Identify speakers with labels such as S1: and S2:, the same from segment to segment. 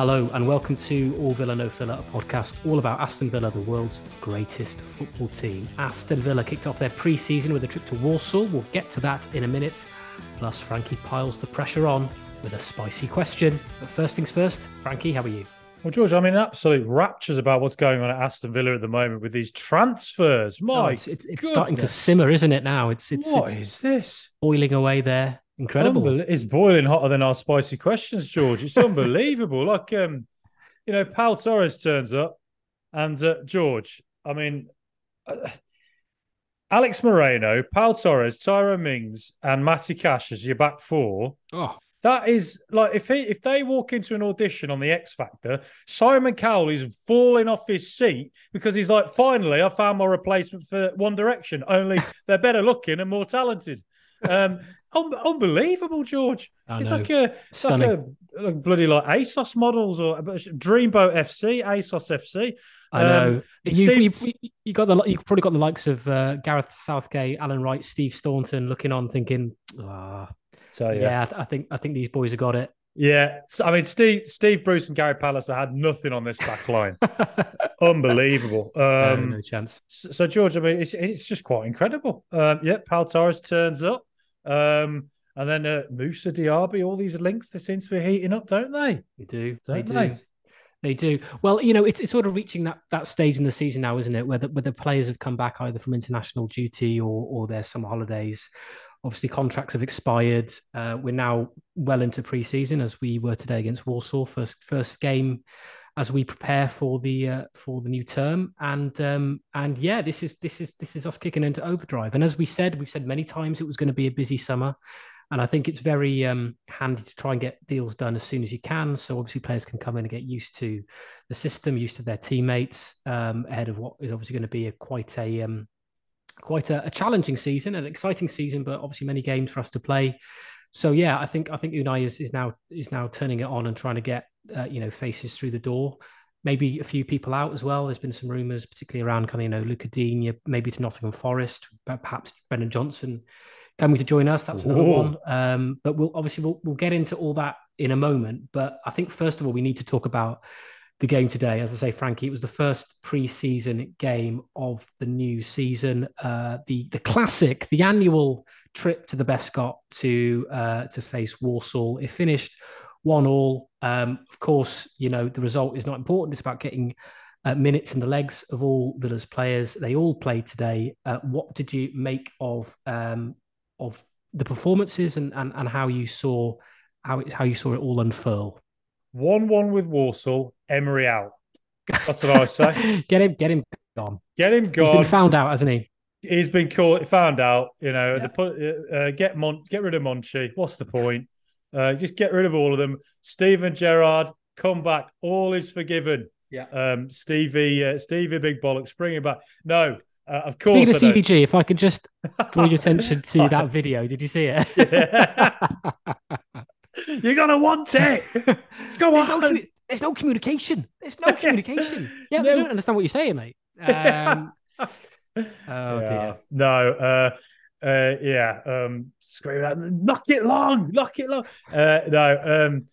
S1: Hello and welcome to All Villa No Filler, a podcast all about Aston Villa, the world's greatest football team. Aston Villa kicked off their pre-season with a trip to Walsall. We'll get to that in a minute. Plus, Frankie piles the pressure on with a spicy question. But first things first, Frankie, how are you?
S2: Well, George, I'm in absolute raptures about what's going on at Aston Villa at the moment with these transfers. My, oh,
S1: it's, it's, it's starting to simmer, isn't it? Now it's it's
S2: what
S1: it's
S2: is this
S1: boiling away there. Incredible. Unbel-
S2: it's boiling hotter than our spicy questions, George. It's unbelievable. like, um, you know, Pau Torres turns up, and uh, George. I mean, uh, Alex Moreno, Pau Torres, Tyrone Mings, and Matty Cash as your back four.
S1: Oh.
S2: That is like if he if they walk into an audition on the X Factor, Simon Cowell is falling off his seat because he's like, finally, I found my replacement for One Direction. Only they're better looking and more talented. Um, un- unbelievable, George.
S1: I
S2: it's
S1: know.
S2: like a it's like a like bloody like ASOS models or Dreamboat FC, ASOS FC.
S1: I know. Um, you, Steve... you, you, got the you've probably got the likes of uh, Gareth Southgate, Alan Wright, Steve Staunton looking on, thinking, oh, so, yeah, yeah I, I think I think these boys have got it.
S2: Yeah, I mean Steve Steve Bruce and Gary Pallister had nothing on this back line. Unbelievable. Um,
S1: no, no, chance.
S2: So, so, George, I mean, it's, it's just quite incredible. Um, yeah, Pau Torres turns up, um, and then uh, Moussa Diaby. All these links they seem to be heating up, don't they?
S1: They do. Don't they, they? do. They do. Well, you know, it's, it's sort of reaching that that stage in the season now, isn't it? Where the, where the players have come back either from international duty or or their summer holidays Obviously, contracts have expired. Uh, we're now well into pre-season, as we were today against Walsall. first first game as we prepare for the uh, for the new term. And um, and yeah, this is this is this is us kicking into overdrive. And as we said, we've said many times it was going to be a busy summer. And I think it's very um, handy to try and get deals done as soon as you can. So obviously players can come in and get used to the system, used to their teammates um, ahead of what is obviously going to be a quite a um, quite a, a, challenging season, an exciting season, but obviously many games for us to play. So yeah, I think I think Unai is, is now is now turning it on and trying to get uh, you know faces through the door. Maybe a few people out as well. There's been some rumours, particularly around kind of you know Lucas Digne, maybe to Nottingham Forest, but perhaps Brennan Johnson coming to join us. That's another Ooh. one. Um, but we'll obviously we'll, we'll get into all that in a moment. But I think first of all we need to talk about the game today. As I say, Frankie, it was the first pre-season game of the new season. Uh, the the classic, the annual trip to the Bescot to uh, to face Walsall. It finished one all. Um, of course, you know the result is not important. It's about getting uh, minutes in the legs of all Villa's players. They all played today. Uh, what did you make of um, of the performances and, and and how you saw how it, how you saw it all unfurl?
S2: One one with Walsall, Emery out. That's what I say.
S1: get him, get him gone.
S2: Get him gone.
S1: He's been found out, hasn't he?
S2: He's been caught, found out. You know, yeah. uh, get Mon, get rid of Monchi. What's the point? Uh, just get rid of all of them. Steven Gerrard, come back. All is forgiven.
S1: Yeah.
S2: Um, Stevie, uh, Stevie, big bollocks, bring him back. No, uh, of course.
S1: Speaking of CBG, if I could just draw your attention to that video, did you see it?
S2: Yeah. You're gonna want it. Go
S1: there's on. No commu- there's no communication. There's no communication. Yeah, no. they don't understand what you're saying, mate. Um, oh yeah. dear.
S2: No. Uh, uh, yeah. Um, scream out, knock it long, knock it long. Uh, no. Um,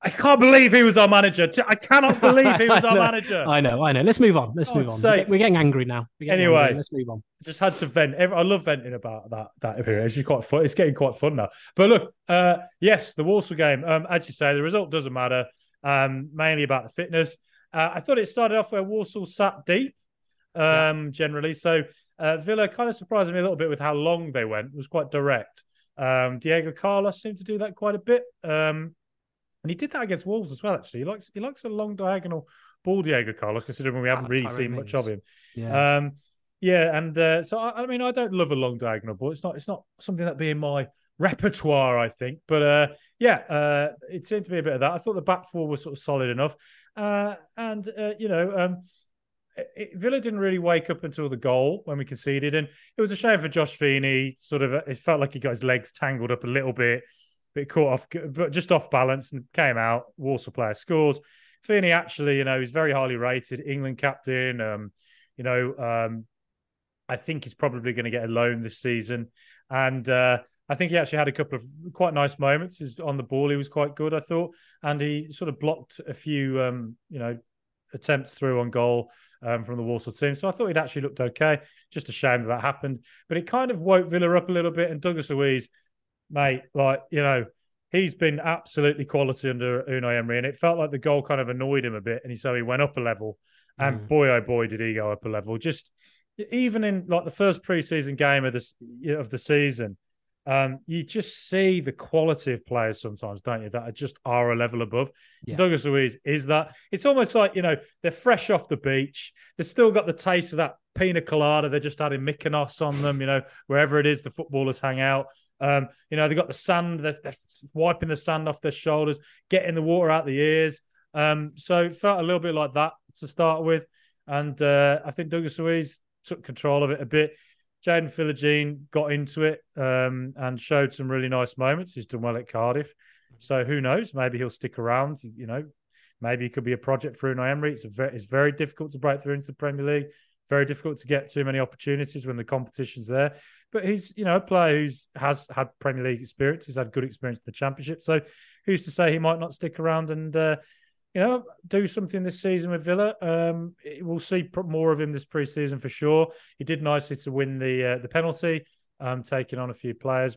S2: I can't believe he was our manager. I cannot believe he was our manager.
S1: I know, I know. Let's move on. Let's move on. Say, we're, getting angry now. Getting
S2: anyway,
S1: angry. let's move on.
S2: Just had to vent. I love venting about that that period. It's just quite fun. It's getting quite fun now. But look, uh, yes, the Walsall game. Um, as you say, the result doesn't matter. Um, mainly about the fitness. Uh, I thought it started off where Walsall sat deep. Um, yeah. generally, so uh, Villa kind of surprised me a little bit with how long they went. It was quite direct. Um, Diego Carlos seemed to do that quite a bit. And he did that against Wolves as well. Actually, he likes he likes a long diagonal ball, Diego Carlos, considering we haven't really seen much of him.
S1: Yeah, um,
S2: yeah, and uh, so I, I, mean, I don't love a long diagonal ball. It's not it's not something that be in my repertoire, I think. But uh, yeah, uh, it seemed to be a bit of that. I thought the back four was sort of solid enough, uh, and uh, you know. Um, it, Villa didn't really wake up until the goal when we conceded, and it was a shame for Josh Feeney. Sort of, it felt like he got his legs tangled up a little bit bit caught off, but just off balance and came out. Walsall player scores. Feeney actually, you know, he's very highly rated, England captain. Um, you know, um, I think he's probably going to get a loan this season. And uh, I think he actually had a couple of quite nice moments. His, on the ball, he was quite good, I thought, and he sort of blocked a few, um, you know, attempts through on goal um, from the Walsall team. So I thought he'd actually looked okay. Just a shame that that happened, but it kind of woke Villa up a little bit. And Douglas Luiz, mate, like you know, he's been absolutely quality under Unai Emery, and it felt like the goal kind of annoyed him a bit, and so he went up a level. And mm. boy, oh boy, did he go up a level! Just even in like the first preseason game of the of the season, um, you just see the quality of players sometimes, don't you? That are just are a level above. Yeah. Douglas Luiz is that. It's almost like you know they're fresh off the beach. They've still got the taste of that pina colada. They're just adding Mykonos on them. You know wherever it is the footballers hang out. Um, you know, they've got the sand, they're, they're, wiping the sand off their shoulders, getting the water out the ears. Um, so it felt a little bit like that to start with. And uh, I think Douglas Luiz took control of it a bit. Jaden Philogene got into it um, and showed some really nice moments. He's done well at Cardiff. So who knows? Maybe he'll stick around. You know, maybe it could be a project for Unai Emery. It's, very, it's very difficult to break through into the Premier League. Very difficult to get too many opportunities when the competition's there. But he's, you know, a player who's has had Premier League experience. He's had good experience in the Championship. So who's to say he might not stick around and, uh, you know, do something this season with Villa? Um, we'll see more of him this preseason for sure. He did nicely to win the uh, the penalty, um, taking on a few players.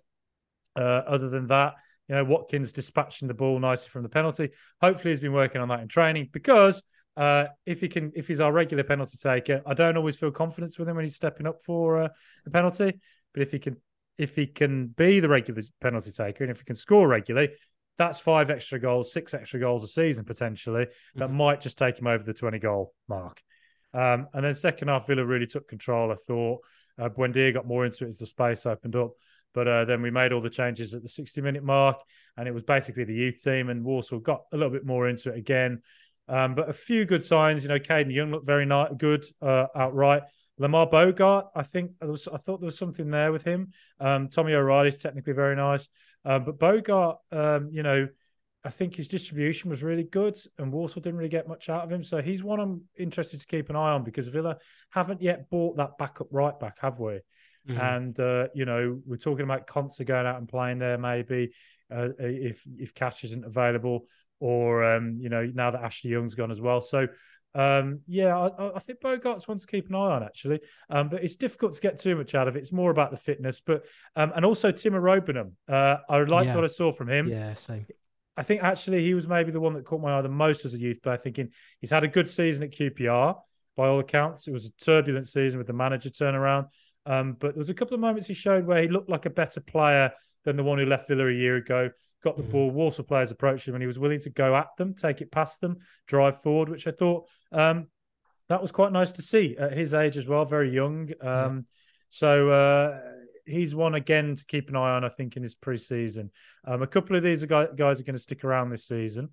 S2: Uh, other than that, you know, Watkins dispatching the ball nicely from the penalty. Hopefully, he's been working on that in training because uh, if he can, if he's our regular penalty taker, I don't always feel confidence with him when he's stepping up for uh, a penalty. But if he can, if he can be the regular penalty taker, and if he can score regularly, that's five extra goals, six extra goals a season potentially. That mm-hmm. might just take him over the twenty goal mark. Um, and then second half, Villa really took control. I thought uh, Buendia got more into it as the space opened up. But uh, then we made all the changes at the 60 minute mark, and it was basically the youth team, and Walsall got a little bit more into it again. Um, but a few good signs. You know, Kadan Young looked very nice, good uh, outright. Lamar Bogarde, I think was, I thought there was something there with him. Um, Tommy O'Reilly's technically very nice, uh, but Bogarde, um, you know, I think his distribution was really good, and Walsall didn't really get much out of him. So he's one I'm interested to keep an eye on because Villa haven't yet bought that backup right back, have we? Mm-hmm. And uh, you know, we're talking about Konsa going out and playing there maybe uh, if if cash isn't available or um, you know now that Ashley Young's gone as well. So um, yeah, I, I, think Bogarde's one to keep an eye on actually, um, but it's difficult to get too much out of it. It's more about the fitness, but um, and also Tim Iroegbunam. Uh, I liked yeah. what I saw from him.
S1: Yeah, same.
S2: I think actually he was maybe the one that caught my eye the most as a youth player. Thinking he's had a good season at QPR by all accounts. It was a turbulent season with the manager turnaround, um, but there was a couple of moments he showed where he looked like a better player than the one who left Villa a year ago got the mm. ball. Walsall players approached him and he was willing to go at them, take it past them, drive forward, which I thought um, that was quite nice to see at his age as well, very young. Um, So uh, he's one again to keep an eye on, I think, in this preseason. Um, a couple of these guys are going to stick around this season.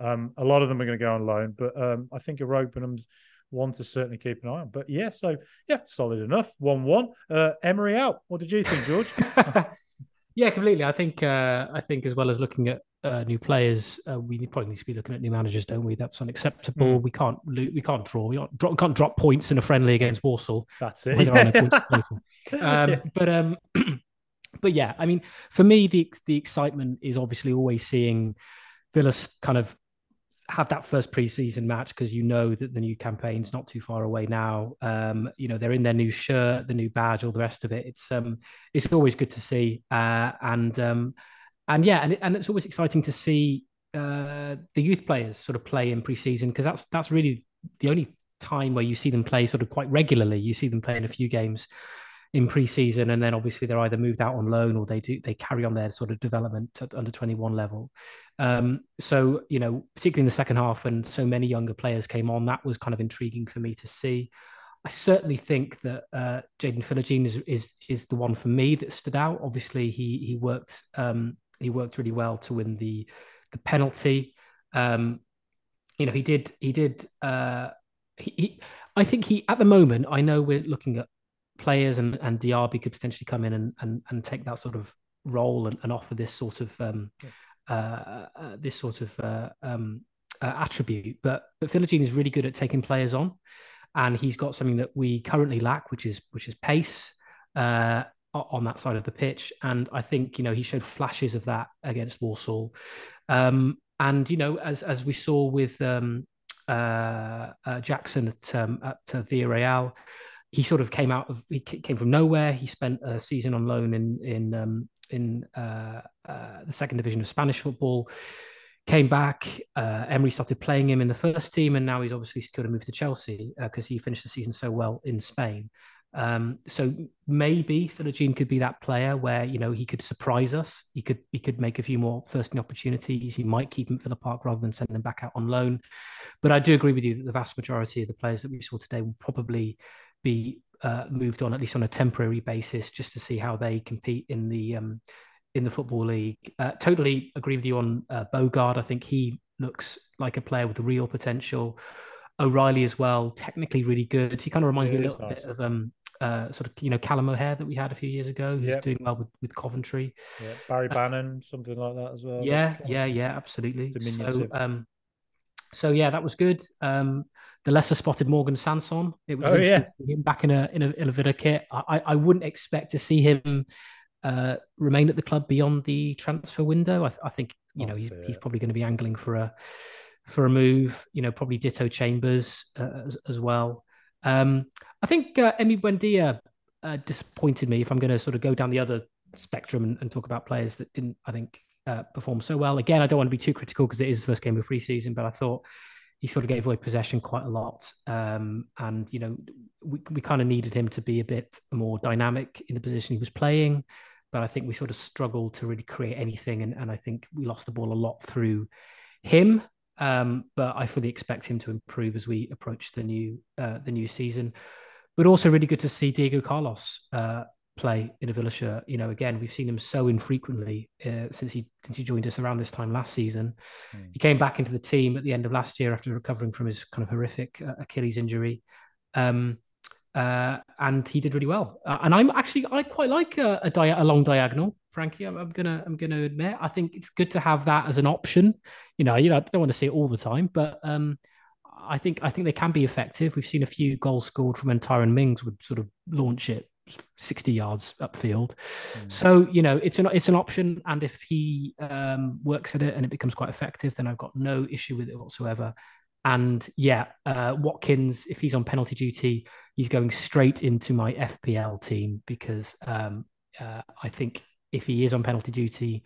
S2: Um, a lot of them are going to go on loan, but um, I think Iroegbunam's one to certainly keep an eye on. But yeah, so yeah, solid enough. 1 1. Uh, Emery out. What did you think, George?
S1: Yeah, completely. I think uh, I think as well as looking at uh, new players, uh, we probably need to be looking at new managers, don't we? That's unacceptable. Mm. We can't we can't draw. We can't drop, can't drop points in a friendly against Walsall.
S2: That's it. Yeah.
S1: No um, yeah. But um, but yeah, I mean, for me, the the excitement is obviously always seeing Villas kind of have that first preseason match because you know that the new campaign's not too far away now. Um, you know they're in their new shirt, the new badge, all the rest of it. It's um, it's always good to see, uh, and um, and yeah, and, and it's always exciting to see uh, the youth players sort of play in preseason because that's that's really the only time where you see them play sort of quite regularly. You see them playing a few games in pre-season and then obviously they're either moved out on loan or they do they carry on their sort of development at under 21 level um, so you know particularly in the second half when so many younger players came on that was kind of intriguing for me to see I certainly think that uh, Jaden Philogene is, is is the one for me that stood out. Obviously, he he worked um, he worked really well to win the the penalty. Um, you know, he did he did. Uh, he, he, I think he at the moment. I know we're looking at players and, and Diaby could potentially come in and, and, and take that sort of role and, and offer this sort of um, yeah. uh, uh, this sort of uh, um, uh, attribute. But but Philogene is really good at taking players on, and he's got something that we currently lack, which is which is pace. Uh, on that side of the pitch. And I think you know he showed flashes of that against Walsall, Um, and you know, as as we saw with um, uh, uh, Jackson at um, at uh, Villarreal, he sort of came out of he came from nowhere. He spent a season on loan in in um, in uh, uh, the second division of Spanish football. Came back. Uh, Emery started playing him in the first team, and now he's obviously secured a move to Chelsea because he finished the season so well in Spain. Um, so maybe Philogene could be that player where you know he could surprise us. He could he could make a few more first opportunities. He might keep him at Villa Park rather than send them back out on loan. But I do agree with you that the vast majority of the players that we saw today will probably be uh, moved on at least on a temporary basis just to see how they compete in the um, in the football league. Uh, totally agree with you on uh, Bogarde. I think he looks like a player with real potential. O'Reilly as well, technically really good. He kind of reminds me a little nice. bit of um, uh, sort of you know Callum O'Hare that we had a few years ago, who's yep. doing well with, with Coventry.
S2: Yeah. Barry uh, something like that as well.
S1: Yeah, yeah, yeah, absolutely. So, um, so yeah, that was good. Um, the lesser spotted Morgan Sanson. It was oh, yeah. to see him back in a in a, in a Villa kit. I, I wouldn't expect to see him uh, remain at the club beyond the transfer window. I, I think you know he's, he's, probably going to be angling for a for a move. You know, probably ditto Chambers uh, as, as well. Um, I think uh, Emi Buendia uh, disappointed me. If I'm going to sort of go down the other spectrum and, and talk about players that didn't, I think, uh, perform so well. Again, I don't want to be too critical because it is the first game of preseason, but I thought he sort of gave away possession quite a lot. Um, and, you know, we, we kind of needed him to be a bit more dynamic in the position he was playing. But I think we sort of struggled to really create anything. And, and I think we lost the ball a lot through him. Um, but I fully expect him to improve as we approach the new uh, the new season. But also really good to see Diego Carlos uh, play in a Villa shirt. You know, again, we've seen him so infrequently uh, since he since he joined us around this time last season. Mm. He came back into the team at the end of last year after recovering from his kind of horrific uh, Achilles injury. Um, uh, and he did really well. Uh, and I'm actually I quite like a, a, dia- a long diagonal. Frankie, I'm, I'm, gonna I'm gonna admit I think it's good to have that as an option. You know, you know, I don't want to see it all the time, but um, I think I think they can be effective. We've seen a few goals scored from when Tyrone Mings would sort of launch it 60 yards upfield. Mm. So you know, it's an it's an option, and if he um, works at it and it becomes quite effective, then I've got no issue with it whatsoever. And yeah, uh, Watkins, if he's on penalty duty, he's going straight into my FPL team because um, uh, I think if he is on penalty duty,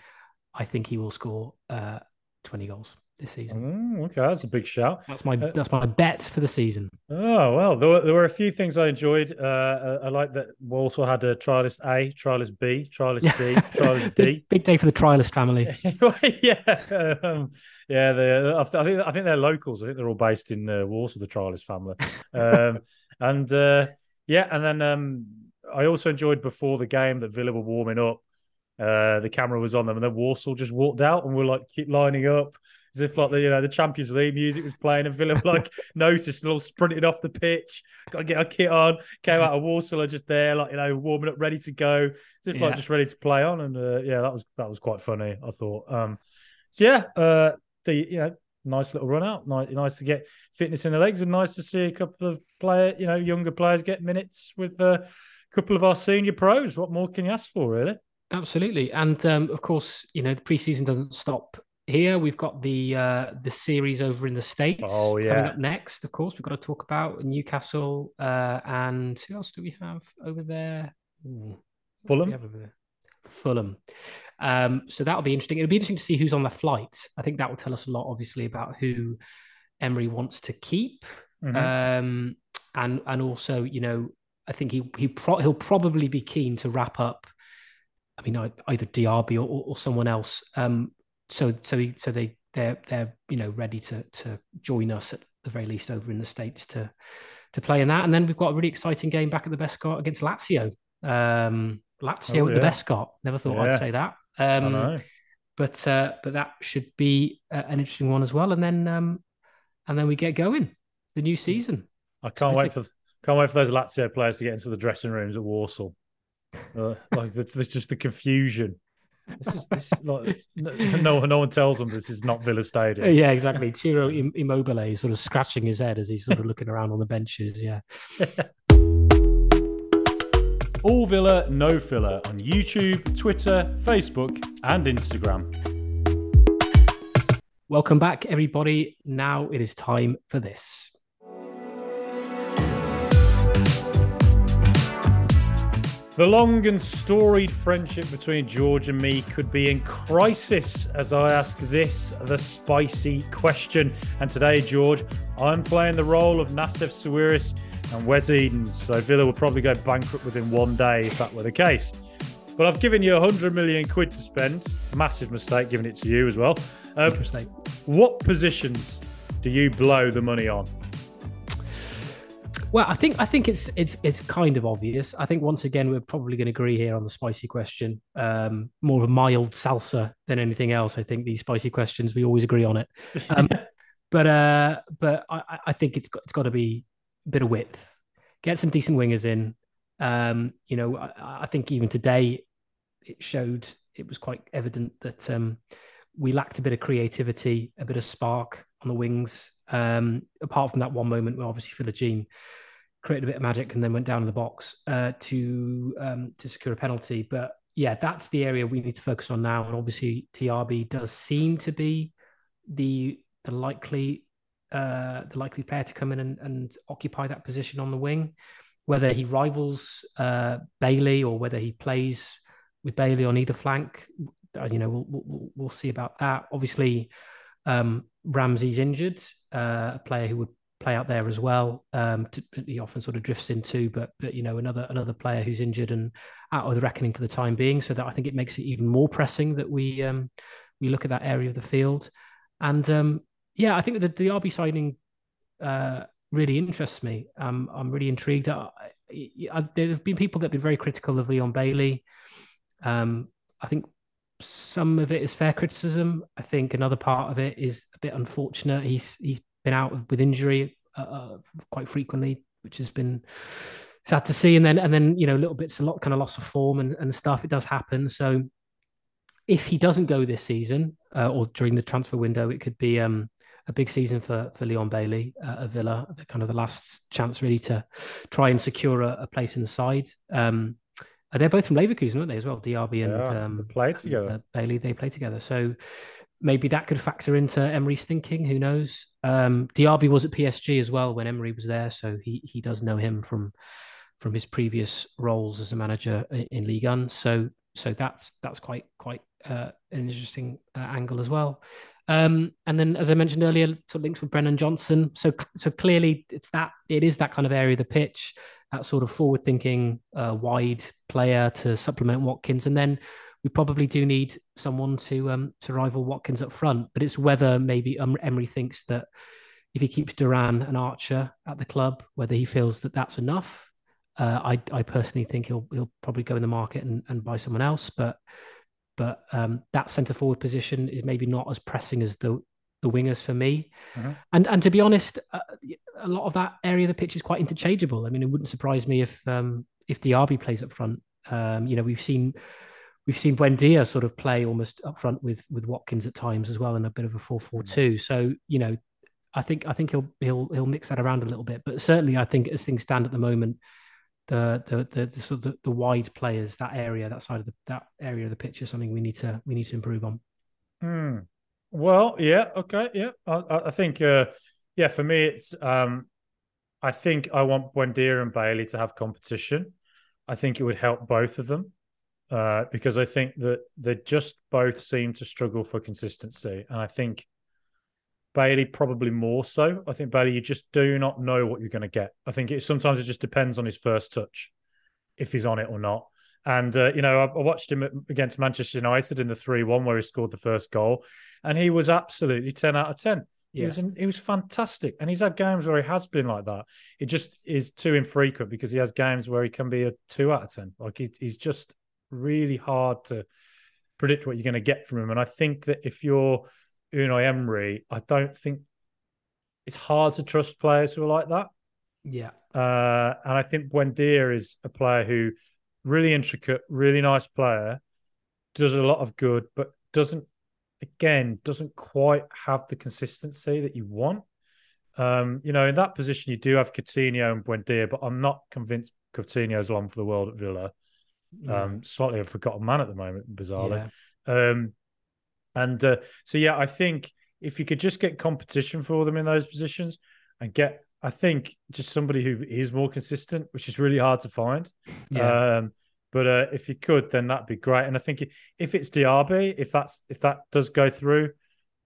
S1: I think he will score uh, 20 goals this season.
S2: Mm, okay, that's a big shout.
S1: That's my uh, that's my bet for the season.
S2: Oh well, there were, there were a few things I enjoyed. Uh, I like that Walsall had a trialist A, trialist B, trialist C, trialist D.
S1: Big day for the trialist family.
S2: yeah, um, yeah. They, I think I think they're locals. I think they're all based in uh, Walsall, the trialist family. Um, and uh, yeah, and then um, I also enjoyed before the game that Villa were warming up. Uh, the camera was on them, and then Walsall just walked out, and we're like keep lining up as if like the you know the Champions League music was playing, and Villa like noticed and all sprinted off the pitch. Got to get our kit on. Came out of Walsall just there, like you know, warming up, ready to go, as if yeah. like just ready to play on. And uh, yeah, that was that was quite funny. I thought. Um, so yeah, uh, the you know nice little run out. Nice, nice to get fitness in the legs, and nice to see a couple of player, you know, younger players get minutes with uh, a couple of our senior pros. What more can you ask for, really?
S1: Absolutely, and um, of course, you know, the preseason doesn't stop here. We've got the uh, the series over in the states.
S2: Oh yeah,
S1: coming up next. Of course, we've got to talk about Newcastle uh, and who else do we have over there?
S2: Ooh, Fulham.
S1: Fulham. Um, so that'll be interesting. It'll be interesting to see who's on the flight. I think that will tell us a lot, obviously, about who Emery wants to keep, mm-hmm. um, and and also, you know, I think he he pro- he'll probably be keen to wrap up. I mean, either Diaby or, or someone else. Um, so so he, so they they're they're you know ready to to join us at the very least over in the states to to play in that. And then we've got a really exciting game back at the Best Bescot against Lazio. Um, Lazio oh, yeah. at the Bescot. Never thought yeah. I'd say that. Um, but uh, but that should be uh, an interesting one as well. And then um, and then we get going the new season.
S2: I can't so wait for can't wait for those Lazio players to get into the dressing rooms at Walsall. Uh, like there's just the confusion. This is this is like no, no one tells them this is not Villa Stadium.
S1: Yeah, exactly. Ciro Immobile is sort of scratching his head as he's sort of looking around on the benches. Yeah.
S2: All Villa No Filler on YouTube, Twitter, Facebook, and Instagram.
S1: Welcome back, everybody. Now it is time for this.
S2: The long and storied friendship between George and me could be in crisis as I ask this, the spicy question. And today, George, I'm playing the role of Nassef Sawiris and Wes Edens. So Villa would probably go bankrupt within one day if that were the case. But I've given you 100 million quid to spend. Massive mistake giving it to you as well. Um, what positions do you blow the money on?
S1: Well, I think I think it's it's it's kind of obvious. I think once again we're probably going to agree here on the spicy question. Um, more of a mild salsa than anything else. I think these spicy questions we always agree on it. Um, but uh, but I, I think it's got it's got to be a bit of width. Get some decent wingers in. Um, you know, I, I, think even today it showed it was quite evident that um, we lacked a bit of creativity, a bit of spark on the wings. Um, apart from that one moment where obviously Philogene created a bit of magic and then went down in the box uh, to um, to secure a penalty. But yeah, that's the area we need to focus on now. And obviously, Diaby does seem to be the the likely uh, the likely player to come in and, and occupy that position on the wing. Whether he rivals uh, Bailey or whether he plays with Bailey on either flank, uh, you know, we'll, we'll, we'll see about that. Obviously, um, Ramsey's injured, uh, a player who would play out there as well. Um, to, he often sort of drifts into, but but you know another another player who's injured and out of the reckoning for the time being. So that I think it makes it even more pressing that we um, we look at that area of the field. And um, yeah, I think that Diaby signing uh, really interests me. Um, I'm really intrigued. I, I, there have been people that have been very critical of Leon Bailey. Um, I think some of it is fair criticism. I think another part of it is a bit unfortunate. He's he's been out with injury uh, uh, quite frequently, which has been sad to see. And then and then you know little bits, a lot kind of loss of form and, and stuff. It does happen. So if he doesn't go this season uh, or during the transfer window, it could be um, a big season for for Leon Bailey uh, at Villa. Kind of the last chance really to try and secure a, a place in the side. Um, they're both from Leverkusen, aren't they, as well? Diaby and,
S2: yeah,
S1: um,
S2: play together.
S1: And, uh, Bailey, they play together. So maybe that could factor into Emery's thinking. Who knows? Um, Diaby was at PSG as well when Emery was there, so he he does know him from from his previous roles as a manager in Ligue 1. So so that's that's quite quite uh, an interesting uh, angle as well. Um, and then, as I mentioned earlier, sort of links with Brennan Johnson. So so clearly, it's that it is that kind of area of the pitch, that sort of forward-thinking, uh, wide player to supplement Watkins, and then we probably do need someone to um, to rival Watkins up front. But it's whether maybe um, Emery thinks that if he keeps Duran and Archer at the club, whether he feels that that's enough. Uh, I I personally think he'll he'll probably go in the market and, and buy someone else, but but um, that centre forward position is maybe not as pressing as the the wingers for me. Mm-hmm. And and to be honest, uh, a lot of that area of the pitch is quite interchangeable. I mean, it wouldn't surprise me if um, if Diaby plays up front. Um, you know, we've seen we've seen Buendia sort of play almost up front with with Watkins at times as well in a bit of a 4-4-2. Mm. So, you know, I think I think he'll he'll he'll mix that around a little bit. But certainly I think as things stand at the moment, the the the, the sort of the, the, wide players, that area, that side of the that area of the pitch is something we need to we need to improve on.
S2: Hmm. Well, yeah, okay, yeah. I, I think uh yeah, for me it's um I think I want Buendia and Bailey to have competition. I think it would help both of them uh, because I think that they just both seem to struggle for consistency. And I think Bailey probably more so. I think Bailey, you just do not know what you're going to get. I think it sometimes it just depends on his first touch, if he's on it or not. And uh, you know, I, I, watched him against Manchester United in the three-one where he scored the first goal, and he was absolutely ten out of ten. He was he was fantastic, and he's had games where he has been like that. It just is too infrequent because he has games where he can be a two out of ten. Like he, he's just really hard to predict what you're going to get from him. And I think that if you're Unai Emery, I don't think it's hard to trust players who are like that.
S1: Yeah.
S2: Uh, and I think Buendia is a player who really intricate, really nice player, does a lot of good, but doesn't again doesn't quite have the consistency that you want. Um, you know, in that position, you do have Coutinho and Buendia, but I'm not convinced Coutinho's on for the world at Villa. Um, slightly a forgotten man at the moment, bizarrely. Yeah. Um, and uh, so, yeah, I think if you could just get competition for them in those positions and get, I think, just somebody who is more consistent, which is really hard to find. Yeah. Um, but uh, if you could, then that'd be great. And I think if it's Diaby, if that's if that does go through,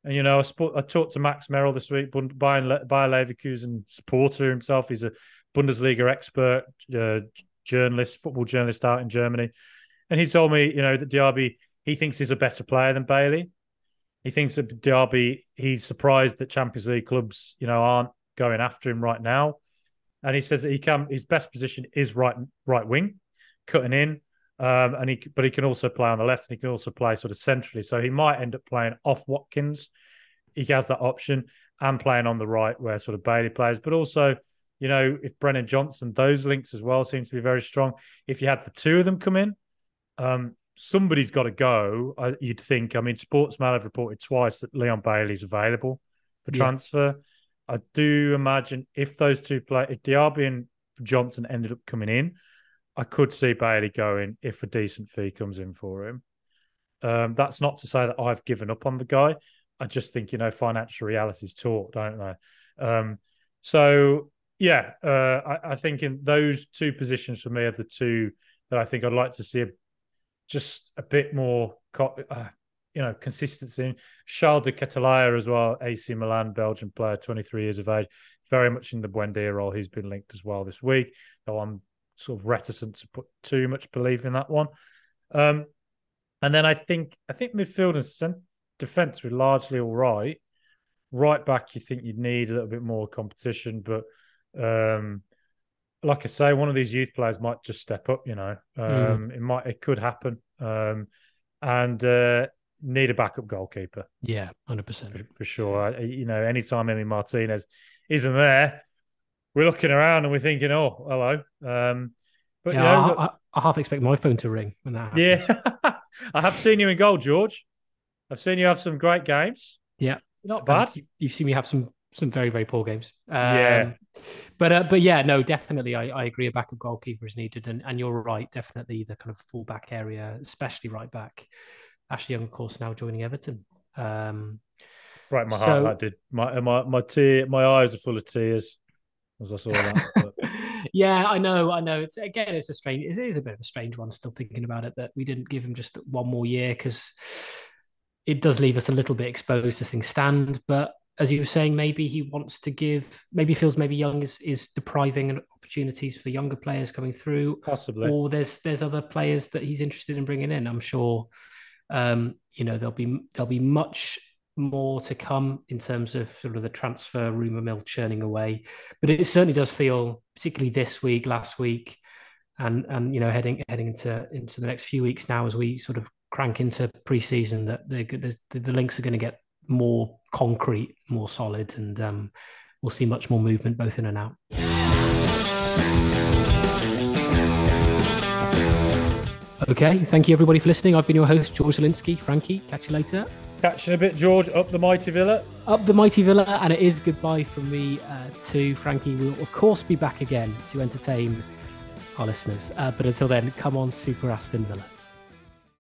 S2: and you know, I, sp- I talked to Max Merrill this week, Bayer Leverkusen supporter himself. He's a Bundesliga expert, uh, journalist, football journalist out in Germany, and he told me, you know, that Diaby he thinks he's a better player than Bailey. He thinks that Diaby he's surprised that Champions League clubs, you know, aren't going after him right now, and he says that he can his best position is right right wing cutting in. Um, and he, but he can also play on the left, and he can also play sort of centrally. So he might end up playing off Watkins. He has that option, and playing on the right where sort of Bailey plays. But also, you know, if Brennan Johnson, those links as well seem to be very strong. If you had the two of them come in, um, somebody's got to go. Uh, you'd think. I mean, Sportsman have reported twice that Leon Bailey's available for transfer. Yeah. I do imagine if those two play, if Diaby and Johnson ended up coming in, I could see Bailey going if a decent fee comes in for him. Um, that's not to say that I've given up on the guy. I just think you know financial realities talk, don't they? Um, so yeah, uh, I, I, think in those two positions for me are the two that I think I'd like to see a, just a bit more, uh, you know, consistency. Charles de Ketelaere as well, AC Milan, Belgian player, 23 years of age, very much in the Buendia role. He's been linked as well this week. Though I'm sort of reticent to put too much belief in that one. Um, and then I think I think midfield and defense were largely all right. Right back, you think you'd need a little bit more competition, but um, like I say, one of these youth players might just step up. You know, hmm. um, mm. it might it could happen, um, and uh, need a backup goalkeeper.
S1: Yeah, hundred percent
S2: for sure. I, you know, anytime Emi Martinez isn't there, we're looking around and we're thinking, oh, hello. Um,
S1: but yeah, you know, I, I, I, half expect my phone to ring when that
S2: happens. Yeah, I have seen you in goal, George. I've seen you have some great games.
S1: Yeah,
S2: not bad.
S1: You, have seen me have some some very very poor games. Um,
S2: yeah,
S1: but uh, but yeah, no, definitely, I, I agree. A backup goalkeeper is needed, and and you're right. Definitely the kind of fullback area, especially right back. Ashley Young, of course, now joining Everton. Um,
S2: right, my so, heart that did. My my my tear, my eyes are full of tears as I saw that.
S1: yeah, I know, I know. It's again, it's a strange. It is a bit of a strange one. Still thinking about it that we didn't give him just one more year because it does leave us a little bit exposed as things stand. But as you were saying, maybe he wants to give. Maybe feels maybe Young is is depriving opportunities for younger players coming through.
S2: Possibly,
S1: or there's there's other players that he's interested in bringing in. I'm sure. Um, you know, there'll be there'll be much more to come in terms of sort of the transfer rumor mill churning away. But it certainly does feel, particularly this week, last week, and and you know heading heading into into the next few weeks now as we sort of crank into preseason that the the links are going to get more concrete, more solid, and um, we'll see much more movement both in and out. Okay, thank you everybody for listening. I've been your host, George Zielinski. Frankie, catch you later.
S2: Catching a bit, George, up the mighty villa.
S1: Up the mighty villa, and it is goodbye from me uh, to Frankie. We'll, of course, be back again to entertain our listeners. Uh, but until then, come on, Super Aston Villa.